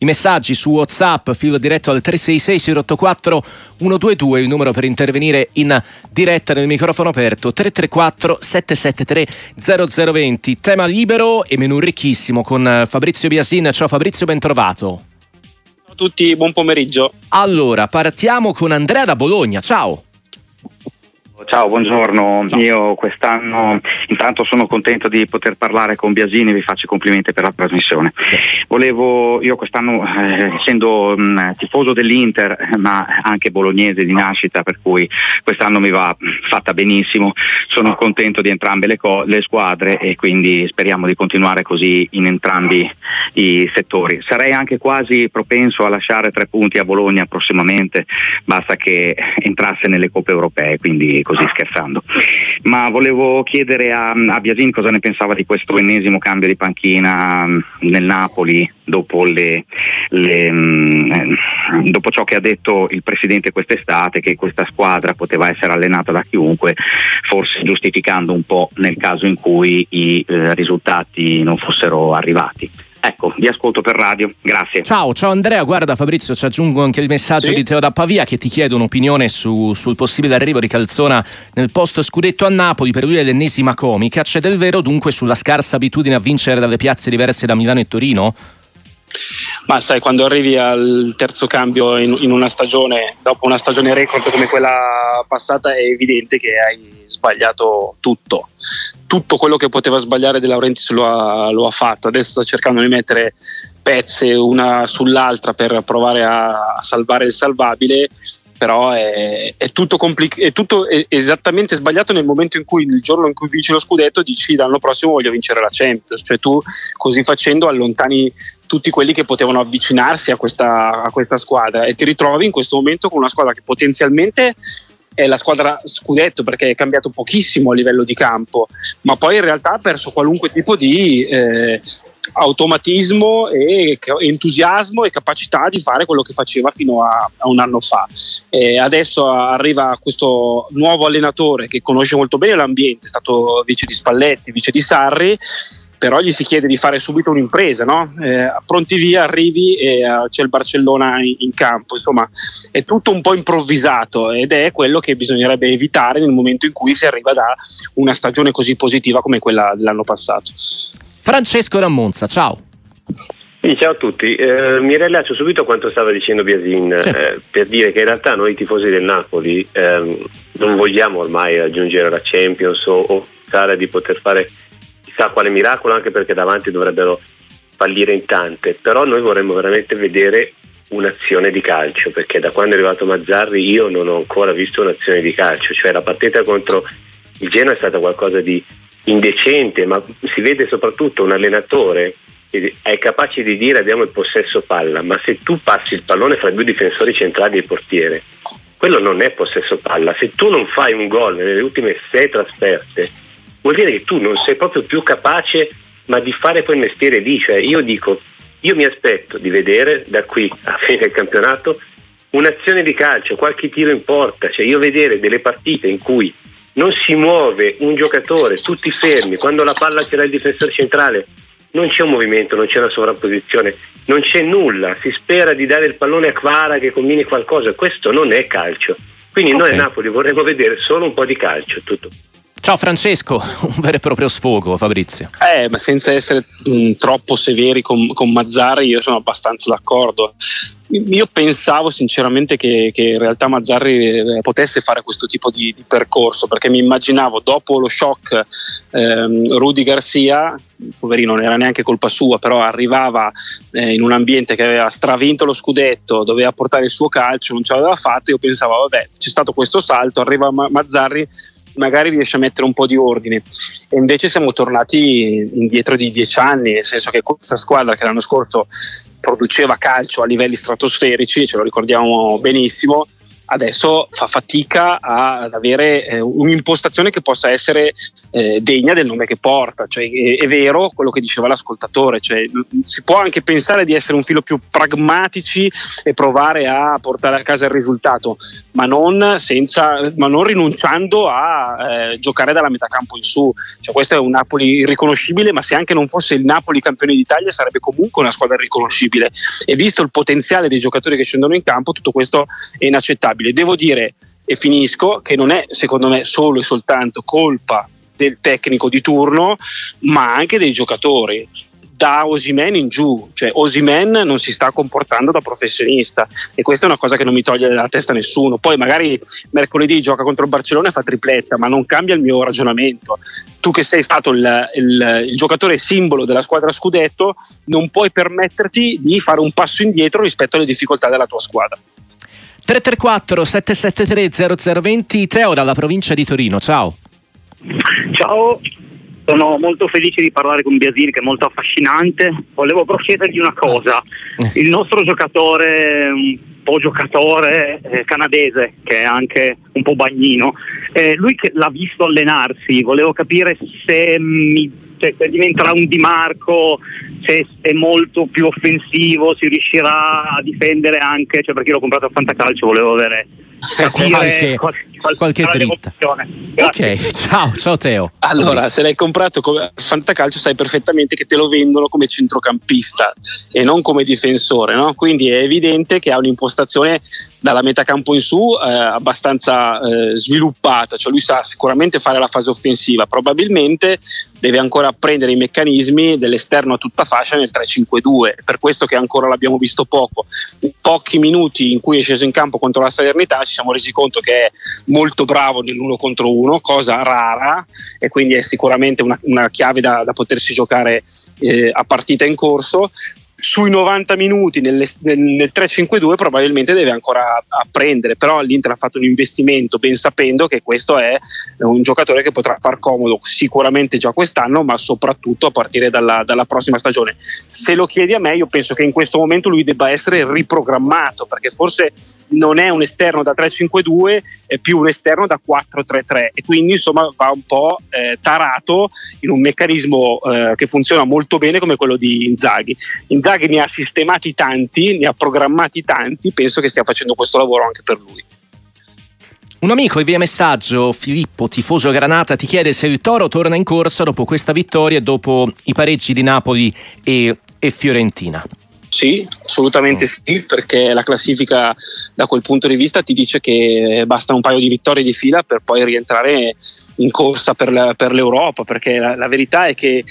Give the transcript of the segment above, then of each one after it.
I messaggi su WhatsApp, filo diretto al 366-684-122, il numero per intervenire in diretta nel microfono aperto, 334-773-0020. Tema libero e menù ricchissimo con Fabrizio Biasin. Ciao Fabrizio, ben trovato. Ciao a tutti, buon pomeriggio. Allora, partiamo con Andrea da Bologna. Ciao. Ciao, buongiorno. Ciao. Io quest'anno intanto sono contento di poter parlare con Biasini, vi faccio i complimenti per la trasmissione. Volevo, io quest'anno, eh, essendo mh, tifoso dell'Inter, ma anche bolognese di nascita, per cui quest'anno mi va fatta benissimo, sono contento di entrambe le, co- le squadre e quindi speriamo di continuare così in entrambi i settori. Sarei anche quasi propenso a lasciare tre punti a Bologna prossimamente, basta che entrasse nelle coppe europee, quindi così scherzando. Ma volevo chiedere a, a Biasin cosa ne pensava di questo ennesimo cambio di panchina mm, nel Napoli dopo, le, le, mm, eh, dopo ciò che ha detto il Presidente quest'estate, che questa squadra poteva essere allenata da chiunque, forse giustificando un po' nel caso in cui i eh, risultati non fossero arrivati. Ecco, vi ascolto per radio, grazie. Ciao, ciao Andrea, guarda Fabrizio, ci aggiungo anche il messaggio sì? di Teo da Pavia che ti chiede un'opinione su, sul possibile arrivo di Calzona nel posto scudetto a Napoli, per lui è l'ennesima comica, c'è del vero dunque sulla scarsa abitudine a vincere dalle piazze diverse da Milano e Torino? Ma sai, quando arrivi al terzo cambio in, in, una stagione, dopo una stagione record come quella passata, è evidente che hai sbagliato tutto. Tutto quello che poteva sbagliare De Laurentiis lo ha, lo ha fatto. Adesso sta cercando di mettere pezze una sull'altra per provare a salvare il salvabile però è, è, tutto, complic- è tutto esattamente sbagliato nel momento in cui il giorno in cui vinci lo scudetto dici l'anno prossimo voglio vincere la Champions, cioè tu così facendo allontani tutti quelli che potevano avvicinarsi a questa, a questa squadra e ti ritrovi in questo momento con una squadra che potenzialmente è la squadra scudetto perché è cambiato pochissimo a livello di campo, ma poi in realtà ha perso qualunque tipo di eh, automatismo e entusiasmo e capacità di fare quello che faceva fino a, a un anno fa. E adesso arriva questo nuovo allenatore che conosce molto bene l'ambiente, è stato vice di Spalletti, vice di Sarri, però gli si chiede di fare subito un'impresa, no? eh, pronti via, arrivi e uh, c'è il Barcellona in, in, campo, insomma è tutto un po' improvvisato ed è quello che bisognerebbe evitare nel momento in cui si arriva da una stagione così positiva come quella dell'anno passato. Francesco Rammonza, ciao. Sì, ciao a tutti, eh, mi rilascio subito a quanto stava dicendo Biasin sì. eh, per dire che in realtà noi tifosi del Napoli eh, non vogliamo ormai raggiungere la Champions o, o pensare di poter fare chissà quale miracolo anche perché davanti dovrebbero fallire in tante, però noi vorremmo veramente vedere un'azione di calcio perché da quando è arrivato Mazzarri io non ho ancora visto un'azione di calcio, cioè la partita contro il Genoa è stata qualcosa di indecente, ma si vede soprattutto un allenatore che è capace di dire abbiamo il possesso palla, ma se tu passi il pallone fra due difensori centrali e il portiere, quello non è possesso palla. Se tu non fai un gol nelle ultime sei trasferte, vuol dire che tu non sei proprio più capace ma di fare quel mestiere lì. Cioè io dico, io mi aspetto di vedere da qui a fine del campionato un'azione di calcio, qualche tiro in porta, cioè io vedere delle partite in cui non si muove un giocatore, tutti fermi, quando la palla ce l'ha il difensore centrale non c'è un movimento, non c'è una sovrapposizione, non c'è nulla, si spera di dare il pallone a Kvara che combini qualcosa, questo non è calcio. Quindi okay. noi a Napoli vorremmo vedere solo un po' di calcio, tutto. Ciao Francesco, un vero e proprio sfogo Fabrizio. Eh, ma senza essere mh, troppo severi con, con Mazzarri io sono abbastanza d'accordo. Io pensavo sinceramente che, che in realtà Mazzarri eh, potesse fare questo tipo di, di, percorso perché mi immaginavo dopo lo shock ehm, Rudy Garcia, poverino non era neanche colpa sua, però arrivava eh, in un ambiente che aveva stravinto lo scudetto, doveva portare il suo calcio, non ce l'aveva fatto, io pensavo vabbè c'è stato questo salto, arriva Mazzarri magari riesce a mettere un po' di ordine. E invece siamo tornati indietro di dieci anni, nel senso che questa squadra che l'anno scorso produceva calcio a livelli stratosferici, ce lo ricordiamo benissimo, adesso fa fatica ad avere eh, un'impostazione che possa essere eh, degna del nome che porta. Cioè, è, è, vero quello che diceva l'ascoltatore, cioè, si può anche pensare di essere un filo più pragmatici e provare a portare a casa il risultato, ma non, senza, ma non rinunciando a eh, giocare dalla metà campo in su. Cioè, questo è un Napoli irriconoscibile, ma se anche non fosse il Napoli campione d'Italia sarebbe comunque una squadra riconoscibile. E visto il potenziale dei giocatori che scendono in campo, tutto questo è inaccettabile. Devo dire e finisco che non è secondo me solo e soltanto colpa del tecnico di turno, ma anche dei giocatori. Da Osimen in giù, cioè Osimen non si sta comportando da professionista e questa è una cosa che non mi toglie dalla testa nessuno. Poi magari mercoledì gioca contro il Barcellona e fa tripletta, ma non cambia il mio ragionamento. Tu che sei stato il, il, il giocatore simbolo della squadra scudetto, non puoi permetterti di fare un passo indietro rispetto alle difficoltà della tua squadra. 334 773 0020 Teo dalla provincia di Torino, ciao. Ciao, sono molto felice di parlare con Biasini che è molto affascinante. Volevo però chiedergli una cosa. Eh. Il nostro giocatore, un po' giocatore eh, canadese, che è anche un po' bagnino, eh, lui che l'ha visto allenarsi, volevo capire se, mi, cioè, se diventerà un Di Marco, se è molto più offensivo, si riuscirà a difendere anche, cioè perché l'ho comprato a Fantacalcio, volevo avere qualche, qualche, qualche dritta. Ok, ciao, ciao Teo. Allora, se l'hai comprato come fantacalcio, sai perfettamente che te lo vendono come centrocampista e non come difensore, no? Quindi è evidente che ha un'impostazione dalla metà campo in su eh, abbastanza eh, sviluppata, cioè lui sa sicuramente fare la fase offensiva, probabilmente deve ancora apprendere i meccanismi dell'esterno a tutta fascia nel 3-5-2, per questo che ancora l'abbiamo visto poco. In pochi minuti in cui è sceso in campo contro la Salernità ci siamo resi conto che è molto bravo nell'uno contro uno, cosa rara e quindi è sicuramente una, una chiave da, da potersi giocare eh, a partita in corso sui 90 minuti nel, nel 3-5-2 probabilmente deve ancora apprendere, però l'Inter ha fatto un investimento ben sapendo che questo è un giocatore che potrà far comodo sicuramente già quest'anno, ma soprattutto a partire dalla, dalla prossima stagione. Se lo chiedi a me, io penso che in questo momento lui debba essere riprogrammato, perché forse non è un esterno da 3-5-2, è più un esterno da 4-3-3 e quindi insomma va un po' eh, tarato in un meccanismo eh, che funziona molto bene come quello di Inzaghi. Inzaghi Inzaghi ne ha sistemati tanti, ne ha programmati tanti, penso che stia facendo questo lavoro anche per lui. Un amico via messaggio, Filippo, tifoso Granata, ti chiede se il Toro torna in corsa dopo questa vittoria e dopo i pareggi di Napoli e, e Fiorentina. Sì, assolutamente mm. sì, perché la classifica da quel punto di vista ti dice che basta un paio di vittorie di fila per poi rientrare in corsa per, la, per l'Europa, perché la, la, verità è che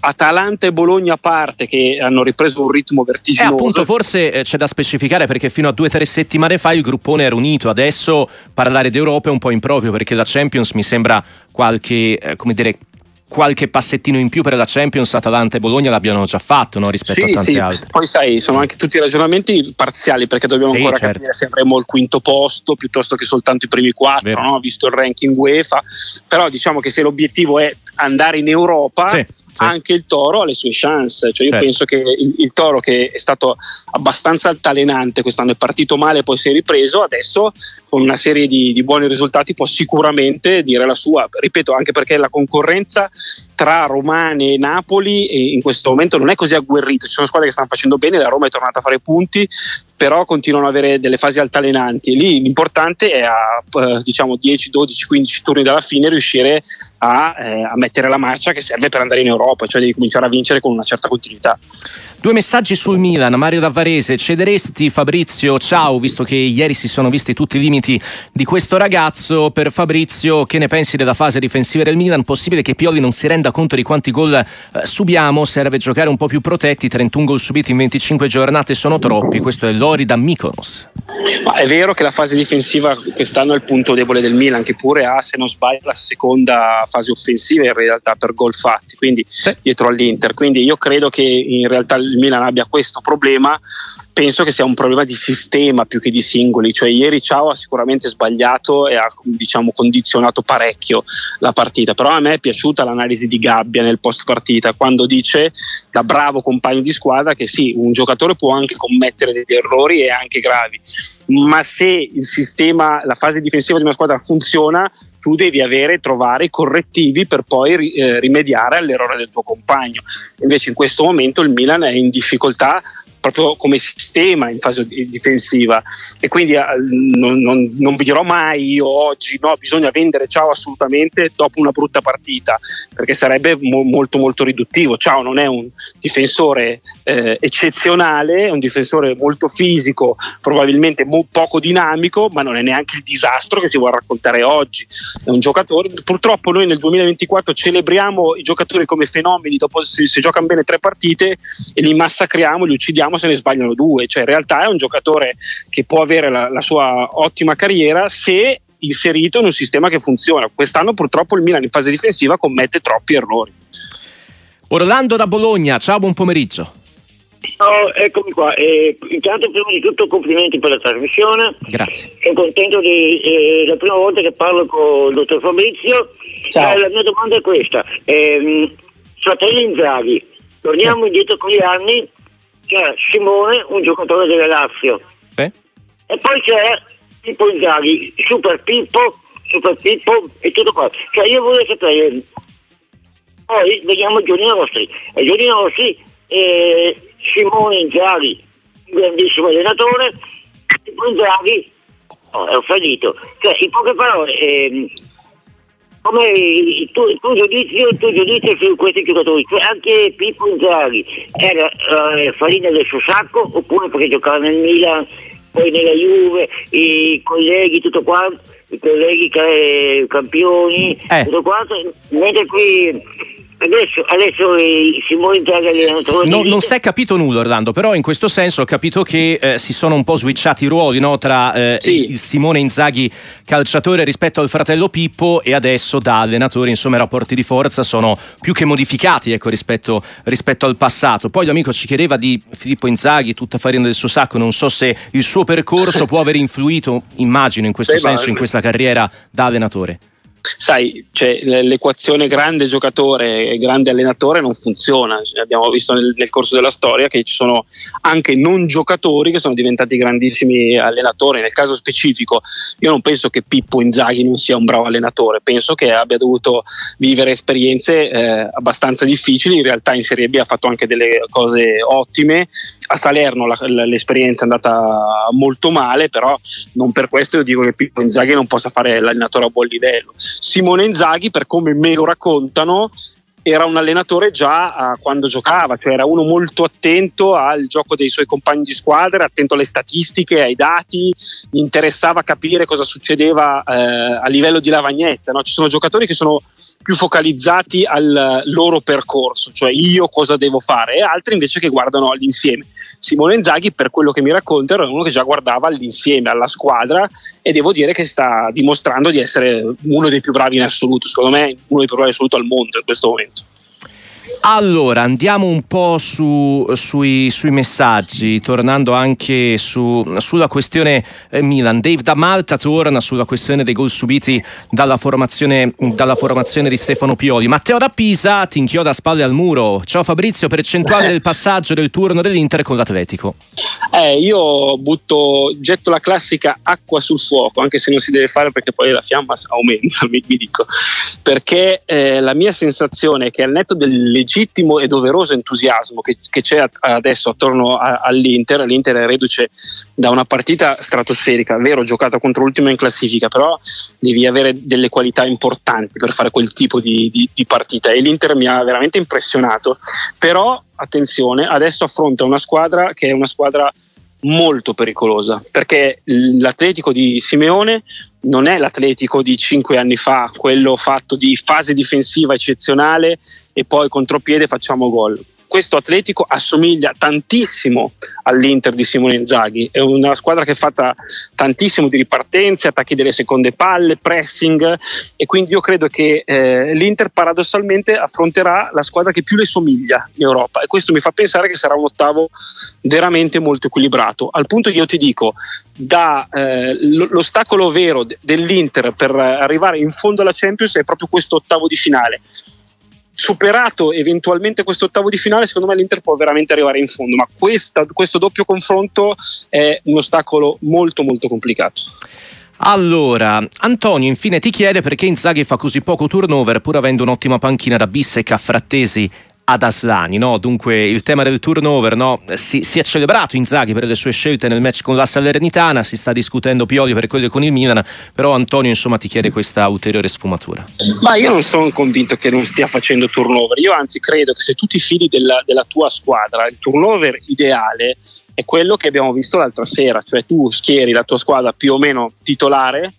Atalanta e Bologna a parte che hanno ripreso un ritmo vertiginoso. Eh, appunto, forse eh, c'è da specificare perché fino a due o tre settimane fa il gruppone era unito, adesso parlare d'Europa è un po' improprio perché la Champions mi sembra qualche, eh, come dire, qualche passettino in più per la Champions, Atalanta e Bologna l'abbiano già fatto no? rispetto sì, a tanti sì. altri. Poi sai, sono anche tutti ragionamenti parziali perché dobbiamo sì, ancora certo. capire se avremo il quinto posto piuttosto che soltanto i primi quattro, no? visto il ranking UEFA. Però diciamo che se l'obiettivo è andare in Europa, sì, anche il Toro ha le sue chance. Cioè io certo. penso che il, il, Toro che è stato abbastanza altalenante quest'anno, è partito male, poi si è ripreso, adesso con una serie di, di buoni risultati può sicuramente dire la sua. Ripeto, anche perché la concorrenza tra Romane e Napoli in questo momento non è così agguerrita, ci sono squadre che stanno facendo bene, la Roma è tornata a fare punti, però continuano ad avere delle fasi altalenanti e lì l'importante è a eh, diciamo 10, 12, 15 turni dalla fine riuscire a, eh, a mettere la marcia che serve per andare in Europa, cioè devi cominciare a vincere con una certa continuità. Due messaggi sul Milan, Mario Davarese, cederesti Fabrizio, ciao, visto che ieri si sono visti tutti i limiti di questo ragazzo, per Fabrizio che ne pensi della fase difensiva del Milan? Possibile che Pioli non si renda conto di quanti gol eh, subiamo, serve giocare un po' più protetti, 31 gol subiti in 25 giornate sono troppi, questo è Lori da Mykonos. Ma è vero che la fase difensiva quest'anno è il punto debole del Milan, che pure ha, se non sbaglio, la seconda fase offensiva in realtà per gol fatti, quindi sì. dietro all'Inter. Quindi io credo che in realtà il il Milan abbia questo problema, penso che sia un problema di sistema più che di singoli. Cioè, ieri Ciao ha sicuramente sbagliato e ha diciamo, condizionato parecchio la partita. Però a me è piaciuta l'analisi di Gabbia nel post partita, quando dice da bravo compagno di squadra che sì, un giocatore può anche commettere degli errori e anche gravi, ma se il sistema, la fase difensiva di una squadra funziona, tu devi avere, trovare i correttivi per poi eh, rimediare all'errore del tuo compagno. Invece in questo momento il Milan è in difficoltà proprio come sistema in fase difensiva e quindi eh, non, non, non, vi dirò mai io oggi no, bisogna vendere Ciao assolutamente dopo una brutta partita perché sarebbe mo- molto molto riduttivo Ciao non è un difensore eh, eccezionale è un difensore molto fisico probabilmente mo- poco dinamico ma non è neanche il disastro che si vuole raccontare oggi è un giocatore purtroppo noi nel 2024 celebriamo i giocatori come fenomeni dopo se, se giocano bene tre partite e li massacriamo li uccidiamo se ne sbagliano due, cioè in realtà è un giocatore che può avere la, la sua ottima carriera se inserito in un sistema che funziona. Quest'anno purtroppo il Milan in fase difensiva commette troppi errori. Orlando da Bologna, ciao, buon pomeriggio. Oh, eccomi qua. Eh, intanto, prima di tutto, complimenti per la trasmissione. Grazie. Sono contento di. Eh, la prima volta che parlo con il dottor Fabrizio. Ciao. Eh, la mia domanda è questa: eh, fratelli Inzaghi, torniamo sì. indietro con gli anni c'è Simone, un giocatore della Lazio. Sì. E poi c'è Pippo Inzaghi, Super Pippo, Super Pippo e tutto qua. Cioè io vorrei sapere, poi vediamo i giorni nostri. E i giorni nostri eh, Simone Inzaghi, un grandissimo allenatore, Inzaghi oh, è un fallito. Cioè, in poche parole, eh, come il tuo, il tuo, giudizio, il tuo giudizio su questi giocatori, cioè anche Pippo Inzaghi era eh, farina del suo sacco oppure perché giocava nel Milan, poi nella Juve, i colleghi, tutto quanto, i colleghi campioni, eh. tutto quanto, mentre qui Adesso, adesso Simone Inzaghi allenatore non, non si è capito nulla Orlando però in questo senso ho capito che eh, si sono un po' switchati i ruoli no? tra eh, sì. il Simone Inzaghi calciatore rispetto al fratello Pippo e adesso da allenatore insomma i rapporti di forza sono più che modificati ecco, rispetto, rispetto, al passato poi l'amico ci chiedeva di Filippo Inzaghi tutta farina del suo sacco non so se il suo percorso può aver influito immagino in questo Beh, senso in questa carriera da allenatore sai, cioè, l'equazione grande giocatore e grande allenatore non funziona. Abbiamo visto nel, nel, corso della storia che ci sono anche non giocatori che sono diventati grandissimi allenatori. Nel caso specifico, io non penso che Pippo Inzaghi non sia un bravo allenatore, penso che abbia dovuto vivere esperienze eh, abbastanza difficili. In realtà in Serie B ha fatto anche delle cose ottime. A Salerno la, l'esperienza è andata molto male, però non per questo io dico che Pippo Inzaghi non possa fare l'allenatore a buon livello Simone Inzaghi, per come me lo raccontano, era un allenatore già uh, quando giocava, cioè era uno molto attento al gioco dei suoi compagni di squadra, attento alle statistiche, ai dati, gli interessava capire cosa succedeva uh, a livello di lavagnetta. No? Ci sono giocatori che sono più focalizzati al loro percorso, cioè io cosa devo fare, e altri invece che guardano all'insieme. Simone Zaghi, per quello che mi racconta, era uno che già guardava all'insieme, alla squadra, e devo dire che sta dimostrando di essere uno dei più bravi in assoluto, secondo me uno dei più bravi in assoluto al mondo in questo momento. Allora, andiamo un po' su, sui, sui, messaggi, tornando anche su, sulla questione eh, Milan. Dave da Malta torna sulla questione dei gol subiti dalla formazione, dalla formazione, di Stefano Pioli. Matteo da Pisa ti inchioda a spalle al muro. Ciao Fabrizio, percentuale del passaggio del turno dell'Inter con l'Atletico. Eh, io butto, getto la classica acqua sul fuoco, anche se non si deve fare perché poi la fiamma aumenta, mi, mi dico. Perché eh, la mia sensazione è che al netto del legittimo e doveroso entusiasmo che, che c'è adesso attorno a, all'Inter. L'Inter è reduce da una partita stratosferica, vero, giocata contro l'ultimo in classifica, però devi avere delle qualità importanti per fare quel tipo di, di, di partita e l'Inter mi ha veramente impressionato. Però attenzione, adesso affronta una squadra che è una squadra molto pericolosa perché l'Atletico di Simeone non è l'Atletico di cinque anni fa, quello fatto di fase difensiva eccezionale e poi contropiede facciamo gol questo Atletico assomiglia tantissimo all'Inter di Simone Inzaghi, è una squadra che è fatta tantissimo di ripartenze, attacchi delle seconde palle, pressing e quindi io credo che eh, l'Inter paradossalmente affronterà la squadra che più le somiglia in Europa e questo mi fa pensare che sarà un ottavo veramente molto equilibrato, al punto che io ti dico, da, eh, l'ostacolo vero dell'Inter per arrivare in fondo alla Champions è proprio questo ottavo di finale superato eventualmente questo ottavo di finale, secondo me l'Inter può veramente arrivare in fondo, ma questa, questo doppio confronto è un ostacolo molto molto complicato. Allora, Antonio infine ti chiede perché Inzaghi fa così poco turnover pur avendo un'ottima panchina da Bissek a Frattesi ad Aslani. No? Dunque il tema del turnover no? si, si, è celebrato Inzaghi per le sue scelte nel match con la Salernitana, si sta discutendo Pioli per quelle con il Milan, però Antonio insomma ti chiede questa ulteriore sfumatura. Ma io non sono convinto che non stia facendo turnover, io anzi credo che se tu ti fidi della, della tua squadra, il turnover ideale è quello che abbiamo visto l'altra sera, cioè tu schieri la tua squadra più o meno titolare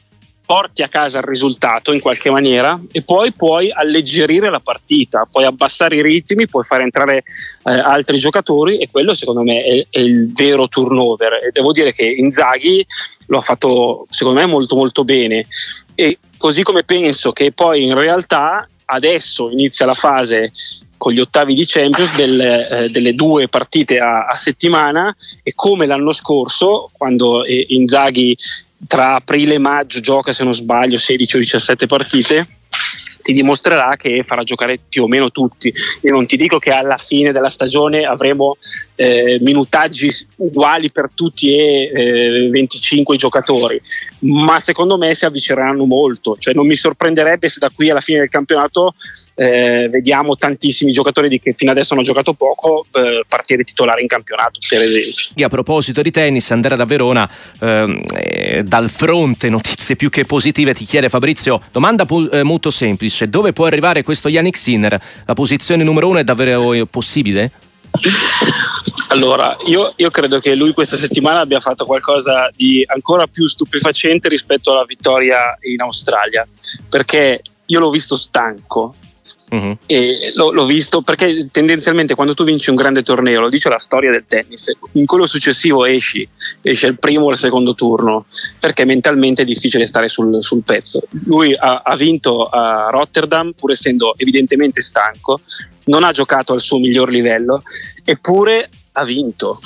porti a casa il risultato in qualche maniera e poi puoi alleggerire la partita, puoi abbassare i ritmi, puoi far entrare eh, altri giocatori e quello secondo me è, è, il vero turnover. E devo dire che Inzaghi lo ha fatto secondo me molto molto bene. E così come penso che poi in realtà adesso inizia la fase con gli ottavi di Champions delle, eh, delle due partite a, a, settimana e come l'anno scorso quando eh, Inzaghi tra aprile e maggio gioca se non sbaglio 16 o 17 partite ti dimostrerà che farà giocare più o meno tutti. Io non ti dico che alla fine della stagione avremo eh, minutaggi uguali per tutti e eh, 25 giocatori, ma secondo me si avvicineranno molto. Cioè, non mi sorprenderebbe se da qui alla fine del campionato eh, vediamo tantissimi giocatori di che fino adesso hanno giocato poco eh, partire titolare in campionato, per esempio. E a proposito di tennis, Andrea da Verona, ehm, eh, dal fronte notizie più che positive, ti chiede Fabrizio, domanda eh, molto semplice capisce dove può arrivare questo Yannick Sinner. La posizione numero uno è davvero possibile? Allora, io, io, credo che lui questa settimana abbia fatto qualcosa di ancora più stupefacente rispetto alla vittoria in Australia, perché io l'ho visto stanco, Uh-huh. E l'ho, l'ho, visto perché tendenzialmente quando tu vinci un grande torneo, lo dice la storia del tennis, in quello successivo esci, esce il primo o il secondo turno, perché mentalmente è difficile stare sul, sul pezzo. Lui ha, ha, vinto a Rotterdam pur essendo evidentemente stanco, non ha giocato al suo miglior livello, eppure ha vinto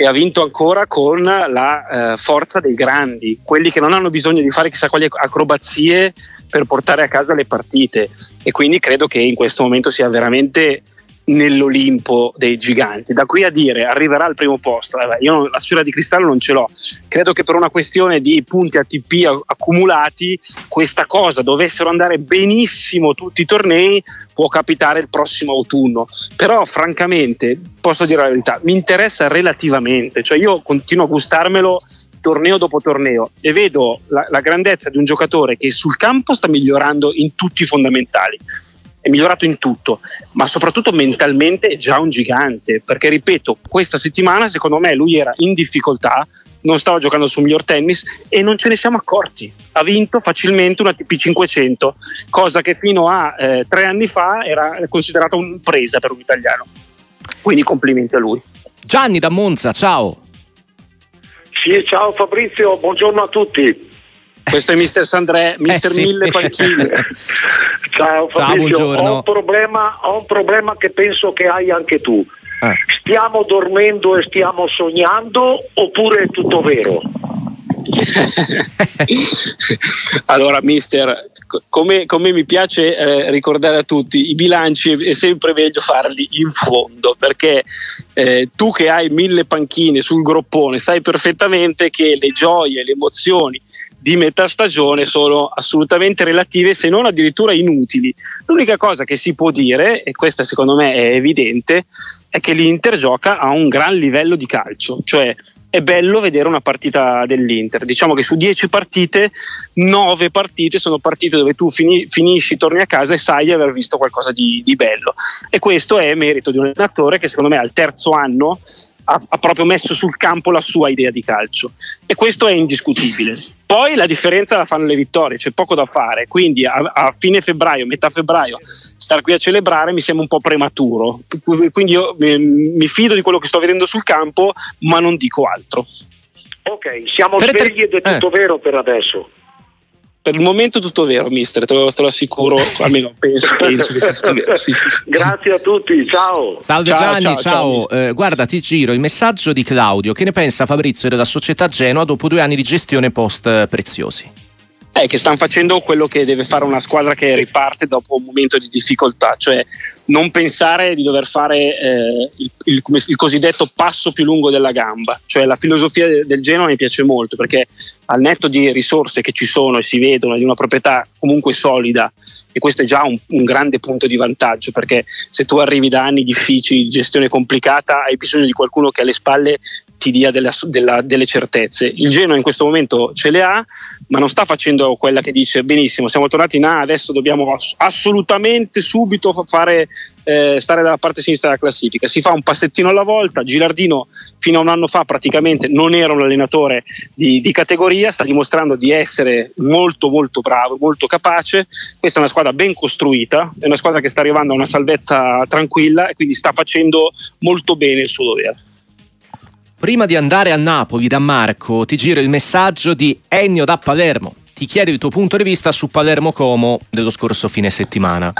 e ha vinto ancora con la eh, forza dei grandi, quelli che non hanno bisogno di fare chissà quali acrobazie per portare a casa le partite e quindi credo che in questo momento sia veramente nell'Olimpo dei giganti. Da qui a dire arriverà al primo posto, io la sfera di cristallo non ce l'ho. Credo che per una questione di punti ATP accumulati, questa cosa dovessero andare benissimo tutti i tornei, può capitare il prossimo autunno. Però, francamente, posso dire la verità, mi interessa relativamente, cioè io continuo a gustarmelo torneo dopo torneo e vedo la, la grandezza di un giocatore che sul campo sta migliorando in tutti i fondamentali è migliorato in tutto, ma soprattutto mentalmente è già un gigante, perché ripeto, questa settimana secondo me lui era in difficoltà, non stava giocando sul miglior tennis e non ce ne siamo accorti. Ha vinto facilmente una TP 500, cosa che fino a eh, tre anni fa era considerata un'impresa per un italiano. Quindi complimenti a lui. Gianni da Monza, ciao. Sì, ciao Fabrizio, buongiorno a tutti. Questo è Mister Sandré, Mister eh, sì. Mille Panchini. ciao Fabrizio, ciao, ho, un problema, ho un problema che penso che hai anche tu. Eh. Stiamo dormendo e stiamo sognando oppure è tutto vero? allora, mister, come, come mi piace eh, ricordare a tutti, i bilanci è sempre meglio farli in fondo perché eh, tu che hai mille panchine sul groppone sai perfettamente che le gioie, le emozioni di metà stagione sono assolutamente relative se non addirittura inutili. L'unica cosa che si può dire, e questa secondo me è evidente, è che l'Inter gioca a un gran livello di calcio, cioè è bello vedere una partita dell'Inter. Diciamo che su 10 partite, 9 partite sono partite dove tu fini, finisci, torni a casa e sai di aver visto qualcosa di, di bello. E questo è merito di un allenatore che secondo me al terzo anno ha, ha proprio messo sul campo la sua idea di calcio. E questo è indiscutibile. Poi la differenza la fanno le vittorie, c'è poco da fare, quindi a, a, fine febbraio, metà febbraio, star qui a celebrare mi sembra un po' prematuro. Quindi io mi, mi fido di quello che sto vedendo sul campo, ma non dico altro. Ok, siamo per svegli ed è tutto eh. vero per adesso per il momento tutto vero, mister, te lo, te lo assicuro, almeno penso, penso, che sia tutto vero. Sì, sì, sì. Grazie a tutti, ciao. Salve ciao, Gianni, ciao. ciao. ciao. Eh, guarda, ti giro il messaggio di Claudio. Che ne pensa Fabrizio della società Genoa dopo due anni di gestione post preziosi? È che stanno facendo quello che deve fare una squadra che riparte dopo un momento di difficoltà, cioè non pensare di dover fare eh, il, il, il, cosiddetto passo più lungo della gamba, cioè la filosofia del Genoa mi piace molto perché al netto di risorse che ci sono e si vedono, di una proprietà comunque solida e questo è già un, un grande punto di vantaggio perché se tu arrivi da anni difficili, gestione complicata, hai bisogno di qualcuno che alle spalle ti dia della, della, delle certezze. Il Genoa in questo momento ce le ha, ma non sta facendo quella che dice benissimo, siamo tornati in A, adesso dobbiamo assolutamente subito fare, eh, stare dalla parte sinistra della classifica. Si fa un passettino alla volta. Gilardino fino a un anno fa praticamente non era un allenatore di, di categoria, sta dimostrando di essere molto molto bravo, molto capace. Questa è una squadra ben costruita, è una squadra che sta arrivando a una salvezza tranquilla e quindi sta facendo molto bene il suo dovere. Prima di andare a Napoli da Marco, ti giro il messaggio di Ennio da Palermo. Ti chiedo il tuo punto di vista su Palermo Como dello scorso fine settimana.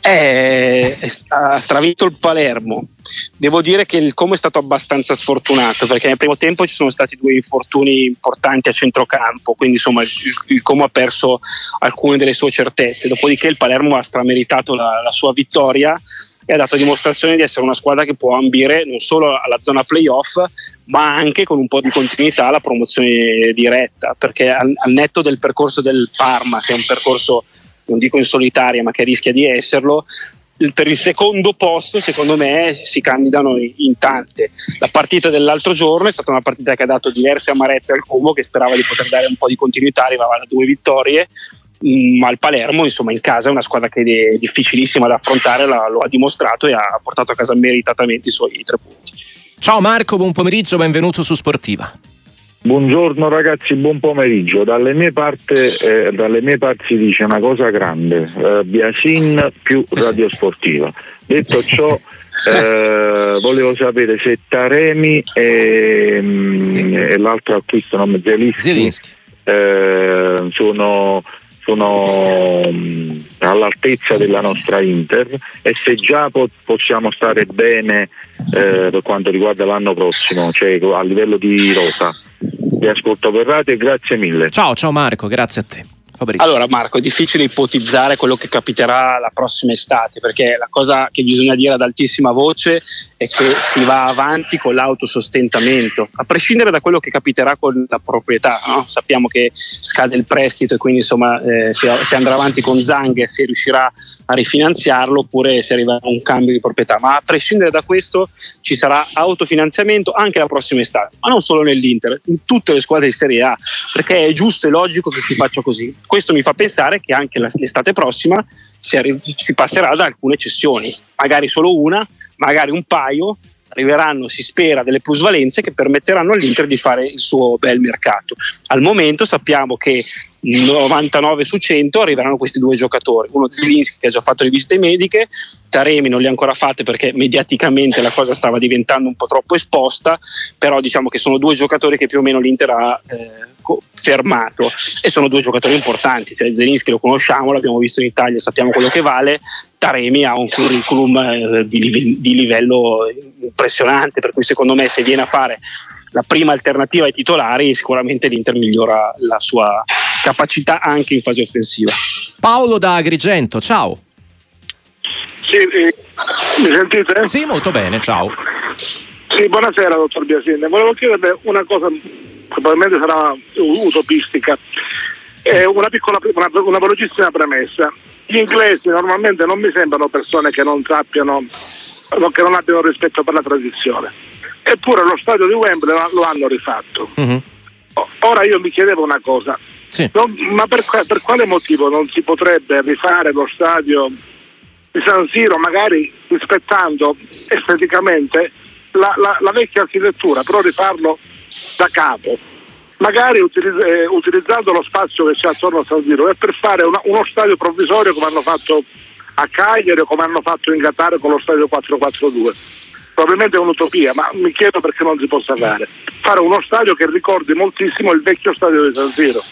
Eh, ha stravinto il Palermo. Devo dire che il Como è stato abbastanza sfortunato perché nel primo tempo ci sono stati due infortuni importanti a centrocampo, quindi insomma il, il Como ha perso alcune delle sue certezze. Dopodiché il Palermo ha strameritato la, la sua vittoria e ha dato dimostrazione di essere una squadra che può ambire non solo alla zona playoff ma anche con un po' di continuità alla promozione diretta perché al, al netto del percorso del Parma che è un percorso non dico in solitaria ma che rischia di esserlo per il secondo posto secondo me si candidano in tante. La partita dell'altro giorno è stata una partita che ha dato diverse amarezze al Como che sperava di poter dare un po' di continuità arrivava a due vittorie ma il Palermo insomma in casa è una squadra che è difficilissima da affrontare, la, lo ha dimostrato e ha portato a casa meritatamente i suoi tre punti. Ciao Marco, buon pomeriggio, benvenuto su Sportiva. Buongiorno ragazzi, buon pomeriggio. Dalle mie, parti, eh, dalle mie parti si dice una cosa grande, eh, Biasin più Radio Sportiva. Detto ciò, eh, volevo sapere se Taremi e, mm, e l'altro acquisto, nome Zelinski, Zelinski. Eh, sono sono mm, all'altezza della nostra Inter e se già po- possiamo stare bene eh, per quanto riguarda l'anno prossimo, cioè a livello di rosa. Vi ascolto per radio e grazie mille. Ciao, ciao Marco, grazie a te. Fabrizio. Allora Marco, è difficile ipotizzare quello che capiterà la prossima estate perché la cosa che bisogna dire ad altissima voce è che si va avanti con l'autosostentamento, a prescindere da quello che capiterà con la proprietà. No? Sappiamo che scade il prestito e quindi insomma eh, si, andrà avanti con Zang e si riuscirà a rifinanziarlo oppure si arriva a un cambio di proprietà. Ma a prescindere da questo ci sarà autofinanziamento anche la prossima estate, ma non solo nell'Inter, in tutte le squadre di Serie A, perché è giusto e logico che si faccia così questo mi fa pensare che anche l'estate prossima si, arri- si passerà da alcune cessioni, magari solo una, magari un paio, arriveranno, si spera, delle plusvalenze che permetteranno all'Inter di fare il suo bel mercato. Al momento sappiamo che 99 su 100 arriveranno questi due giocatori, uno Zelinski che ha già fatto le visite mediche, Taremi non le ha ancora fatte perché mediaticamente la cosa stava diventando un po' troppo esposta, però diciamo che sono due giocatori che più o meno l'Inter ha eh, fermato e sono due giocatori importanti, cioè, Zelinski lo conosciamo, l'abbiamo visto in Italia, sappiamo quello che vale, Taremi ha un curriculum eh, di, di livello impressionante, per cui secondo me se viene a fare la prima alternativa ai titolari, sicuramente l'Inter migliora la sua capacità anche in fase offensiva. Paolo da Agrigento, ciao. Sì, eh, mi sentite? Sì, molto bene, ciao. Sì, buonasera dottor Biasini. Volevo chiederle una cosa, probabilmente sarà utopistica, eh, una, piccola, una, una velocissima premessa. Gli inglesi normalmente non mi sembrano persone che non sappiano, che non abbiano rispetto per la tradizione. Eppure lo stadio di Wembley lo hanno rifatto. Mm-hmm. Ora io mi chiedevo una cosa, sì. non, ma per, per, quale motivo non si potrebbe rifare lo stadio di San Siro magari rispettando esteticamente la, la, la vecchia architettura, però rifarlo da capo? magari utilizz- eh, utilizzando lo spazio che c'è attorno a San Siro e per fare una, uno stadio provvisorio come hanno fatto a Cagliari o come hanno fatto in Qatar con lo stadio 442 probabilmente è un'utopia, ma mi chiedo perché non si possa fare. Fare uno stadio che ricordi moltissimo il vecchio stadio di San Siro.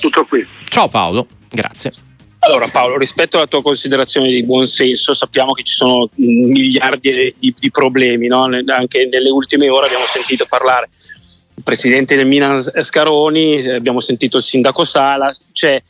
Tutto qui. Ciao Paolo, grazie. Allora Paolo, rispetto alla tua considerazione di buon senso, sappiamo che ci sono miliardi di, di problemi, no? anche nelle ultime ore abbiamo sentito parlare presidente del Milan Scaroni, abbiamo sentito il sindaco Sala, c'è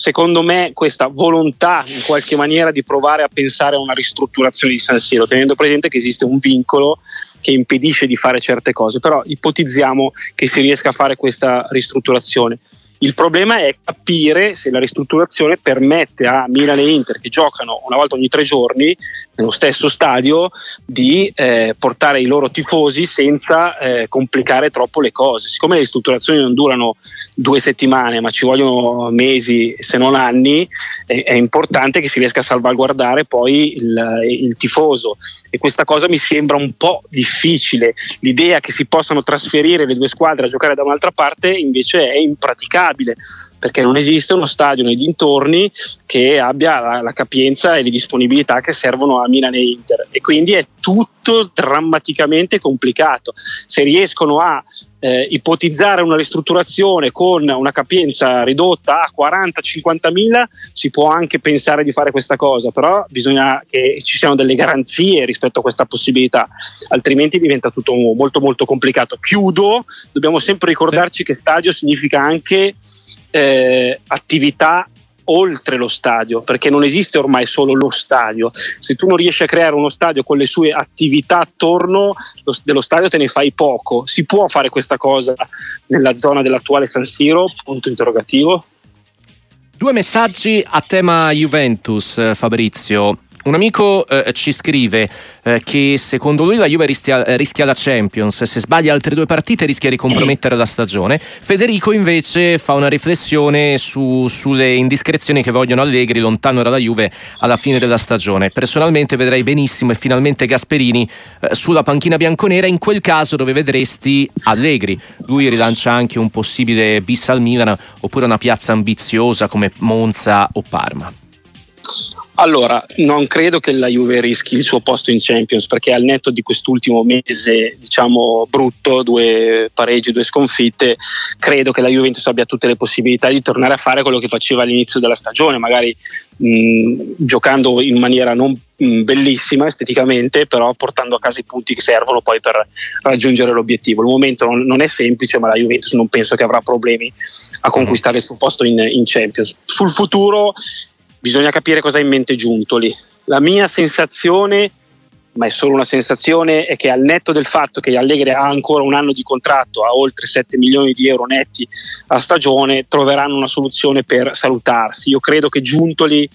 secondo me questa volontà in qualche maniera di provare a pensare a una ristrutturazione di San Siro, tenendo presente che esiste un vincolo che impedisce di fare certe cose, però ipotizziamo che si riesca a fare questa ristrutturazione. Il problema è capire se la ristrutturazione permette a Milan e Inter, che giocano una volta ogni tre giorni nello stesso stadio, di eh, portare i loro tifosi senza eh, complicare troppo le cose. Siccome le ristrutturazioni non durano due settimane, ma ci vogliono mesi, se non anni, è, è importante che si riesca a salvaguardare poi il, il tifoso. E questa cosa mi sembra un po' difficile. L'idea che si possano trasferire le due squadre a giocare da un'altra parte invece è impraticabile accettabile perché non esiste uno stadio nei dintorni che abbia la, la capienza e le disponibilità che servono a Milan e Inter e quindi è tutto drammaticamente complicato. Se riescono a eh, ipotizzare una ristrutturazione con una capienza ridotta a 40-50 mila, si può anche pensare di fare questa cosa, però bisogna che ci siano delle garanzie rispetto a questa possibilità, altrimenti diventa tutto molto molto complicato. Chiudo, dobbiamo sempre ricordarci che stadio significa anche eh, attività oltre lo stadio, perché non esiste ormai solo lo stadio. Se tu non riesci a creare uno stadio con le sue attività attorno lo, dello stadio, te ne fai poco. Si può fare questa cosa nella zona dell'attuale San Siro? Punto interrogativo. Due messaggi a tema Juventus, Fabrizio. Un amico eh, ci scrive eh, che secondo lui la Juve rischia, eh, rischia, la Champions, se sbaglia altre due partite rischia di compromettere la stagione. Federico invece fa una riflessione su, sulle indiscrezioni che vogliono Allegri lontano dalla Juve alla fine della stagione. Personalmente vedrei benissimo e finalmente Gasperini eh, sulla panchina bianconera, in quel caso dove vedresti Allegri. Lui rilancia anche un possibile bis al Milan oppure una piazza ambiziosa come Monza o Parma. Allora, non credo che la Juve rischi il suo posto in Champions perché al netto di quest'ultimo mese, diciamo, brutto, due pareggi, due sconfitte, credo che la Juventus abbia tutte le possibilità di tornare a fare quello che faceva all'inizio della stagione, magari mh, giocando in maniera non mh, bellissima esteticamente, però portando a casa i punti che servono poi per raggiungere l'obiettivo. Il momento non, non è semplice, ma la Juventus non penso che avrà problemi a conquistare il suo posto in, in Champions. Sul futuro bisogna capire cosa ha in mente Giuntoli. La mia sensazione, ma è solo una sensazione, è che al netto del fatto che Allegri ha ancora un anno di contratto a oltre 7 milioni di euro netti a stagione, troveranno una soluzione per salutarsi. Io credo che Giuntoli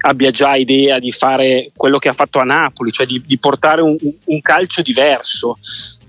abbia già idea di fare quello che ha fatto a Napoli, cioè di, di portare un, un calcio diverso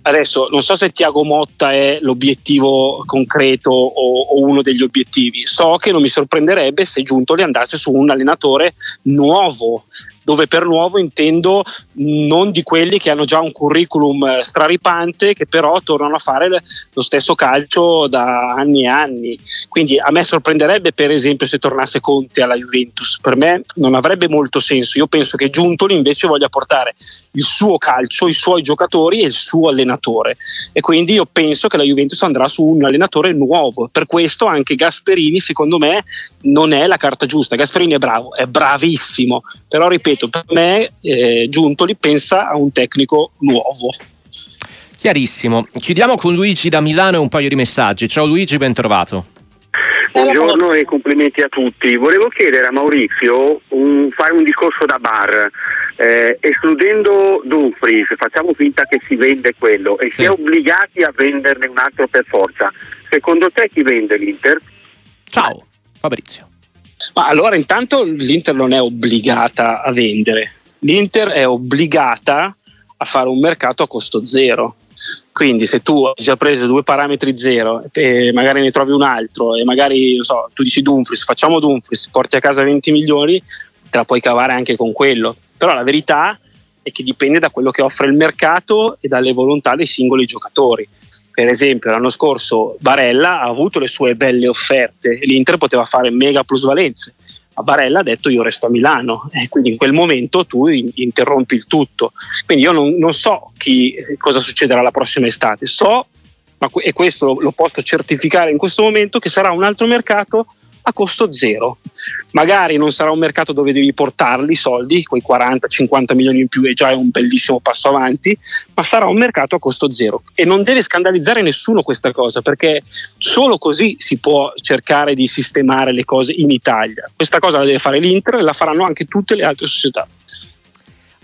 Adesso non so se Tiago Motta è l'obiettivo concreto o, o, uno degli obiettivi, so che non mi sorprenderebbe se Giuntoli andasse su un allenatore nuovo, dove per nuovo intendo non di quelli che hanno già un curriculum eh, straripante che però tornano a fare lo stesso calcio da anni e anni. Quindi a me sorprenderebbe per esempio se tornasse Conte alla Juventus, per me non avrebbe molto senso. Io penso che Giuntoli invece voglia portare il suo calcio, i suoi giocatori e il suo allenatore e quindi io penso che la Juventus andrà su un allenatore nuovo. Per questo anche Gasperini secondo me non è la carta giusta. Gasperini è bravo, è bravissimo, però ripeto, per me eh, Giuntoli pensa a un tecnico nuovo. Chiarissimo. Chiudiamo con Luigi da Milano e un paio di messaggi. Ciao Luigi, ben trovato. Buongiorno e complimenti a tutti. Volevo chiedere a Maurizio un, fare un discorso da bar, eh, escludendo Dumfries, facciamo finta che si vende quello e sì. si è obbligati a venderne un altro per forza. Secondo te chi vende l'Inter? Ciao, Fabrizio. Ma allora intanto l'Inter non è obbligata a vendere, l'Inter è obbligata a fare un mercato a costo zero. Quindi se tu hai già preso due parametri zero e magari ne trovi un altro e magari so, tu dici Dumfries, facciamo Dumfries, porti a casa 20 milioni, te la puoi cavare anche con quello. Però la verità è che dipende da quello che offre il mercato e dalle volontà dei singoli giocatori per esempio l'anno scorso Barella ha avuto le sue belle offerte e l'Inter poteva fare mega plusvalenze ma Barella ha detto io resto a Milano e quindi in quel momento tu interrompi il tutto. Quindi io non, non so chi, cosa succederà la prossima estate. So ma, e questo lo, lo posso certificare in questo momento che sarà un altro mercato a costo zero. Magari non sarà un mercato dove devi portarli i soldi, quei 40-50 milioni in più è già un bellissimo passo avanti, ma sarà un mercato a costo zero e non deve scandalizzare nessuno questa cosa perché solo così si può cercare di sistemare le cose in Italia. Questa cosa la deve fare l'Inter e la faranno anche tutte le altre società.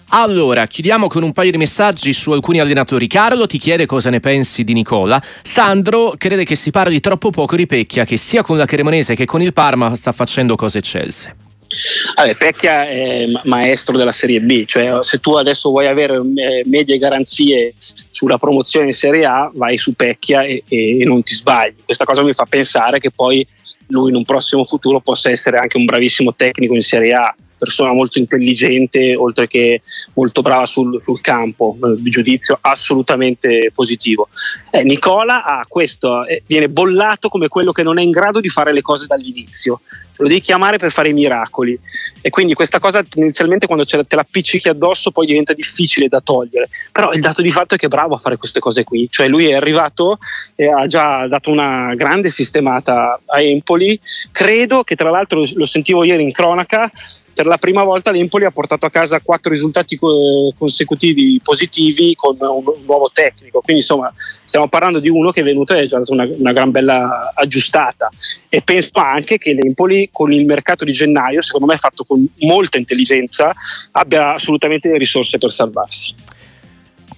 Allora, chiudiamo con un paio di messaggi su alcuni allenatori. Carlo ti chiede cosa ne pensi di Nicola. Sandro crede che si parli troppo poco di Pecchia, che sia con la Cremonese che con il Parma sta facendo cose eccelse. Vabbè, Pecchia è maestro della Serie B, cioè se tu adesso vuoi avere eh, medie garanzie sulla promozione in Serie A, vai su Pecchia e, e, e non ti sbagli. Questa cosa mi fa pensare che poi lui in un prossimo futuro possa essere anche un bravissimo tecnico in Serie A persona molto intelligente, oltre che molto brava sul, sul campo, eh, di giudizio assolutamente positivo. Eh, Nicola ha questo, eh, viene bollato come quello che non è in grado di fare le cose dall'inizio lo devi chiamare per fare i miracoli. E quindi questa cosa inizialmente quando te la appiccichi addosso poi diventa difficile da togliere. Però il dato di fatto è che è bravo a fare queste cose qui. Cioè lui è arrivato e ha già dato una grande sistemata a Empoli. Credo che tra l'altro lo sentivo ieri in cronaca per la prima volta l'Empoli ha portato a casa quattro risultati consecutivi positivi con un nuovo tecnico. Quindi insomma stiamo parlando di uno che è venuto e ha già dato una, una gran bella aggiustata. E penso anche che l'Empoli con il mercato di gennaio, secondo me fatto con molta intelligenza, abbia assolutamente le risorse per salvarsi.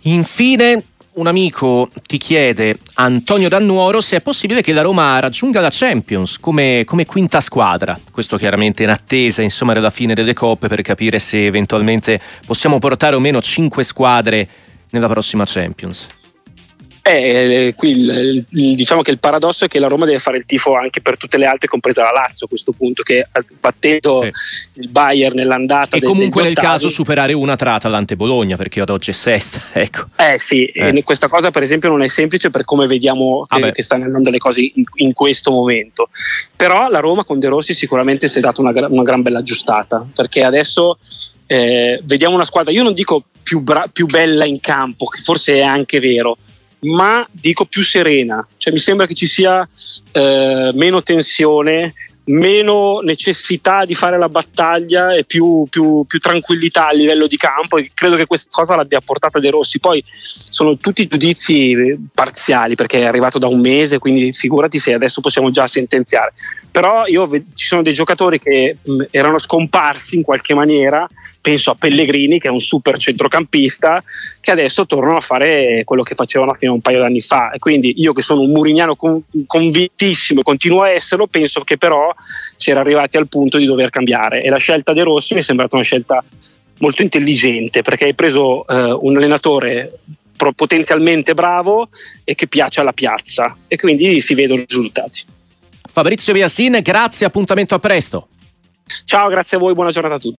Infine, un amico ti chiede, Antonio Dannuoro, se è possibile che la Roma raggiunga la Champions come, come, quinta squadra. Questo chiaramente in attesa insomma, della fine delle coppe per capire se eventualmente possiamo portare o meno cinque squadre nella prossima Champions. Eh, eh, qui il, il, diciamo che il paradosso è che la Roma deve fare il tifo anche per tutte le altre, compresa la Lazio a questo punto, che battendo sì. il Bayern nell'andata. E comunque nel caso superare una tra Atalanta e Bologna, perché ad oggi è sesta. Ecco. Eh sì, eh. questa cosa per esempio non è semplice per come vediamo che, ah che stanno andando le cose in, in, questo momento. Però la Roma con De Rossi sicuramente si è data una, una gran bella aggiustata, perché adesso eh, vediamo una squadra, io non dico più, bra- più bella in campo, che forse è anche vero ma dico più serena, cioè mi sembra che ci sia eh, meno tensione, meno necessità di fare la battaglia e più, più, più, tranquillità a livello di campo e credo che questa cosa l'abbia portata De Rossi. Poi sono tutti giudizi parziali perché è arrivato da un mese quindi figurati se adesso possiamo già sentenziare. Però io, ci sono dei giocatori che erano scomparsi in qualche maniera. Penso a Pellegrini che è un super centrocampista che adesso tornano a fare quello che facevano fino a un paio d'anni fa. E quindi io che sono un murignano con, convintissimo e continuo a esserlo penso che però si era arrivati al punto di dover cambiare e la scelta De Rossi mi è sembrata una scelta molto intelligente perché hai preso eh, un allenatore potenzialmente bravo e che piace alla piazza e quindi si vedono i risultati. Fabrizio Biasin, grazie, appuntamento a presto. Ciao, grazie a voi, buona giornata a tutti.